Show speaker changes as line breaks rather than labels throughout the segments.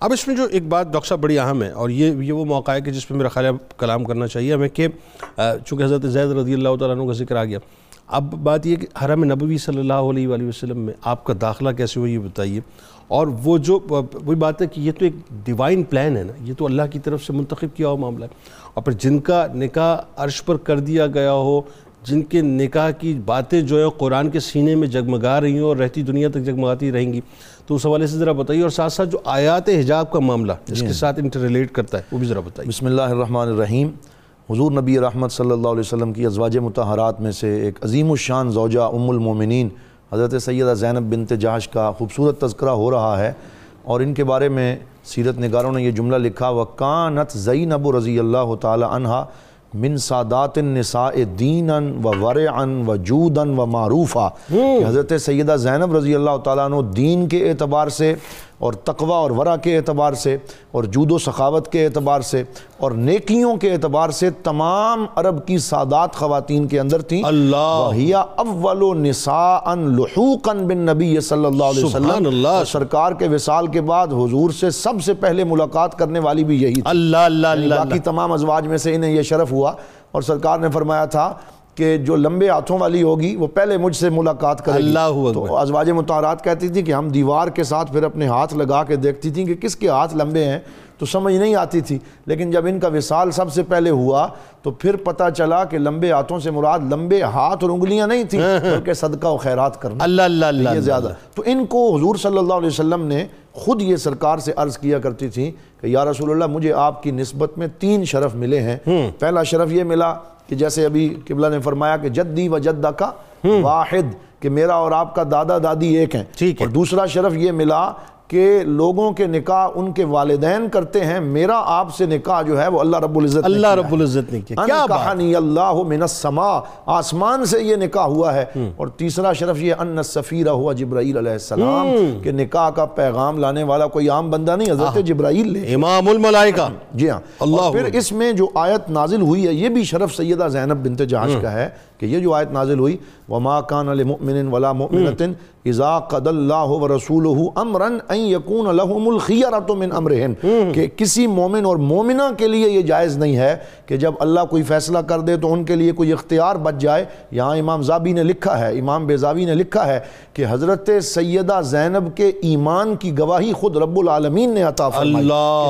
اب اس میں جو ایک بات ڈاکٹر صاحب بڑی اہم ہے اور یہ یہ وہ موقع ہے کہ جس پہ میرا خیال ہے کلام کرنا چاہیے ہمیں کہ چونکہ حضرت زید رضی اللہ تعالیٰ عنہ کا ذکر آ گیا۔ اب بات یہ کہ حرم نبوی صلی اللہ علیہ وآلہ وسلم میں آپ کا داخلہ کیسے ہوا یہ بتائیے۔ اور وہ جو، وہی بات ہے کہ یہ تو ایک ڈیوائن پلان ہے نا، یہ تو اللہ کی طرف سے منتخب کیا ہوا معاملہ ہے۔ اور پھر جن کا نکاح عرش پر کر دیا گیا ہو جن کے نکاح کی باتیں جو ہیں قرآن کے سینے میں جگمگا رہی ہوں اور رہتی دنیا تک جگمگاتی رہیں گی۔ تو اس حوالے سے ذرا بتائیے اور ساتھ ساتھ جو آیات حجاب کا معاملہ جس کے ساتھ انٹر ریلیٹ کرتا ہے وہ بھی ذرا بتائیے۔
بسم اللہ الرحمن الرحیم۔ حضور نبی رحمت صلی اللہ علیہ وسلم کی ازواج متحرات میں سے ایک عظیم الشان زوجہ ام المومنین حضرت سیدہ زینب بنت جہش کا خوبصورت تذکرہ ہو رہا ہے۔ اور ان کے بارے میں سیرت نگاروں نے یہ جملہ لکھا وَقَانَتْ زَيْنَبُ رضی اللہ تعالی عنہ من سادات النساء دیناً و ورعاً و جوداً و معروفہ کہ حضرت سیدہ زینب رضی اللہ تعالیٰ عنہ دین کے اعتبار سے اور تقوی اور ورع کے اعتبار سے اور جود و سخاوت کے اعتبار سے اور نیکیوں کے اعتبار سے تمام عرب کی سادات خواتین کے اندر تھیں۔
اللہ۔
اَوَّلُ نِسَاءً لُحُوقًا بِالنَّبِيِّ صلی اللہ علیہ
سبحان
وسلم
اللہ۔
اور سرکار کے وصال کے بعد حضور سے سب سے پہلے ملاقات کرنے والی بھی یہی تھی۔
اللہ اللہ
یعنی
اللہ۔
باقی تمام ازواج میں سے انہیں یہ شرف ہوا۔ اور سرکار نے فرمایا تھا کہ جو لمبے ہاتھوں والی ہوگی وہ پہلے مجھ سے ملاقات کرے گی۔
اللہ
تو ازواج متحرات کہتی تھی کہ ہم دیوار کے ساتھ پھر اپنے ہاتھ لگا کے دیکھتی تھیں کہ کس کے ہاتھ لمبے ہیں تو سمجھ نہیں آتی تھی۔ لیکن جب ان کا وصال سب سے پہلے ہوا تو پھر پتہ چلا کہ لمبے ہاتھوں سے مراد لمبے ہاتھ اور انگلیاں نہیں تھیں بلکہ صدقہ و خیرات کرنا۔
اللہ اللہ اللہ
یہ زیادہ۔ تو ان کو حضور صلی اللہ علیہ وسلم نے خود یہ سرکار سے عرض کیا کرتی تھی کہ یا رسول اللہ مجھے آپ کی نسبت میں تین شرف ملے ہیں۔ پہلا شرف یہ ملا کہ جیسے ابھی قبلہ نے فرمایا کہ جدی و جدہ کا واحد کہ میرا اور آپ کا دادا دادی ایک ہیں۔ اور دوسرا شرف یہ ملا کہ لوگوں کے نکاح ان کے والدین کرتے ہیں میرا آپ سے نکاح جو ہے وہ اللہ رب العزت
اللہ رب العزت نے کیا۔ کیا بات؟
کہانی اللہ من السماء آسمان سے یہ نکاح ہوا ہے۔ اور تیسرا شرف یہ ان السفیرہ ہوا جبرائیل علیہ السلام کہ نکاح کا پیغام لانے والا کوئی عام بندہ نہیں حضرت جبرائیل لے۔
امام الملائکہ۔
جی ہاں۔
اللہ
اور پھر اس میں جو آیت نازل ہوئی ہے یہ بھی شرف سیدہ زینب بنت جہاش کا ہے۔ کہ یہ جو آیت نازل ہوئی وَمَا كَانَ لِمُؤْمِنٍ وَلَا مُؤْمِنَةٍ اِذَا قَدَ اللَّهُ وَرَسُولُهُ أَمْرًا أَن يَكُونَ لَهُمُ الْخِيَرَةُ مِنْ أَمْرِهِمْ۔ کہ کسی مومن اور مومنہ کے لیے یہ جائز نہیں ہے کہ جب اللہ کوئی فیصلہ کر دے تو ان کے لیے کوئی اختیار بچ جائے۔ یہاں امام زابی نے لکھا ہے امام بیزاوی نے لکھا ہے کہ حضرت سیدہ زینب کے ایمان کی گواہی خود رب العالمین نے عطا فرمائی۔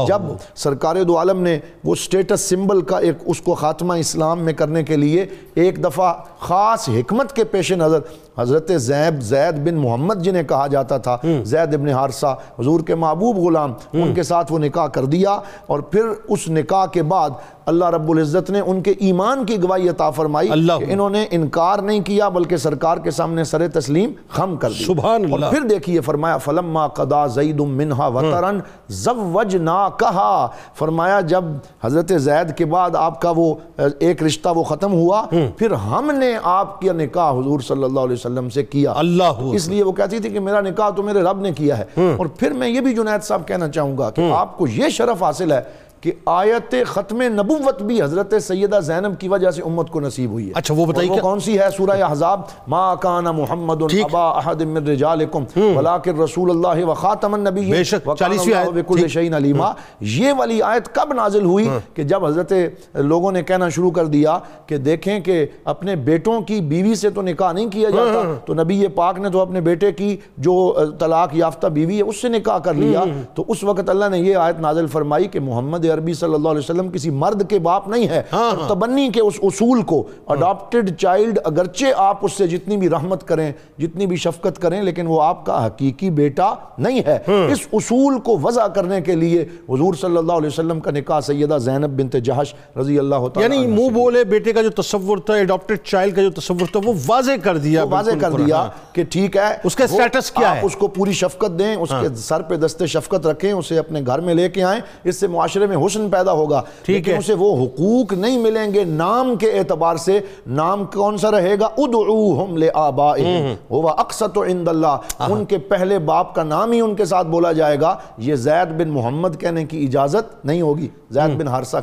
کہ جب سرکار دو عالم نے وہ سٹیٹس سمبل کا ایک اس کو خاتمہ اسلام میں کرنے کے لیے ایک دفعہ خاص حکمت کے پیش نظر حضرت زیب زید بن محمد جنہیں کہا جاتا تھا زید ابن حارثہ حضور کے محبوب غلام ان کے ساتھ وہ نکاح کر دیا اور پھر اس نکاح کے بعد اللہ رب العزت نے ان کے ایمان کی گواہی عطا فرمائی
اللہ
کہ انہوں نے انکار نہیں کیا بلکہ سرکار کے سامنے سر تسلیم خم کر دی۔
سبحان
اور
اللہ۔
پھر دیکھیے فرمایا فلما قضا زید منہا وطرن زوجنا کہا فرمایا جب حضرت زید کے بعد آپ کا وہ ایک رشتہ وہ ختم ہوا پھر ہم نے آپ کا نکاح حضور صلی اللہ علیہ وسلم سے کیا۔
اللہ
اس لیے وہ کہتی تھی کہ میرا نکاح تو میرے رب نے کیا ہے۔ اور پھر میں یہ بھی جنید صاحب کہنا چاہوں گا کہ آپ کو یہ شرف حاصل ہے کہ آیت ختم نبوت بھی حضرت سیدہ زینب کی وجہ سے امت کو نصیب ہوئی ہے۔
اچھا وہ بتائیے کیا؟
کون سی ہے؟ سورہ احزاب؟ ما کان محمد ابا احد من رجالکم ولکن رسول اللہ و خاتم النبی
بے شک، چالیسویں آیت
بکل شیء علیما یہ والی آیت کب نازل ہوئی؟ کہ جب حضرت لوگوں نے کہنا شروع کر دیا کہ دیکھیں کہ اپنے بیٹوں کی بیوی سے تو نکاح نہیں کیا جاتا تو نبی پاک نے تو اپنے بیٹے کی جو طلاق یافتہ بیوی ہے اس سے نکاح کر لیا۔ تو اس وقت اللہ نے یہ آیت نازل فرمائی کہ محمد عربی صلی اللہ علیہ وسلم کسی مرد کے باپ نہیں ہے اور تبنی کے اس اصول کو اڈاپٹڈ چائلڈ اگرچہ آپ اس سے جتنی بھی رحمت کریں جتنی بھی شفقت کریں لیکن وہ آپ کا حقیقی بیٹا نہیں ہے۔ اس اصول کو وضع کرنے کے لیے حضور صلی اللہ علیہ وسلم کا نکاح سیدہ زینب بنت جہش رضی اللہ تعالیٰ
یعنی منہ بولے بیٹے کا جو تصور تھا اڈاپٹڈ چائلڈ کا جو تصور تھا وہ واضح کر دیا
واضح کر دیا کہ ٹھیک ہے
اس کا سٹیٹس کیا ہے؟
اس کو پوری شفقت دیں اس کے سر پہ دست شفقت رکھیں اسے اپنے گھر میں لے کے آئیں۔ اس سے معاشرے میں حسن پیدا ہوگا لیکن اسے وہ حقوق نہیں ملیں گے نام کے اعتبار سے۔ نام کون سا رہے گا؟ ادعوہم لآبائہم۔ ہوا اقصت عند اللہ ان کے پہلے باپ کا نام ہی ان کے ساتھ بولا جائے گا۔ یہ زید بن محمد کہنے کی اجازت نہیں ہوگی۔ زید بن حارثہ کا۔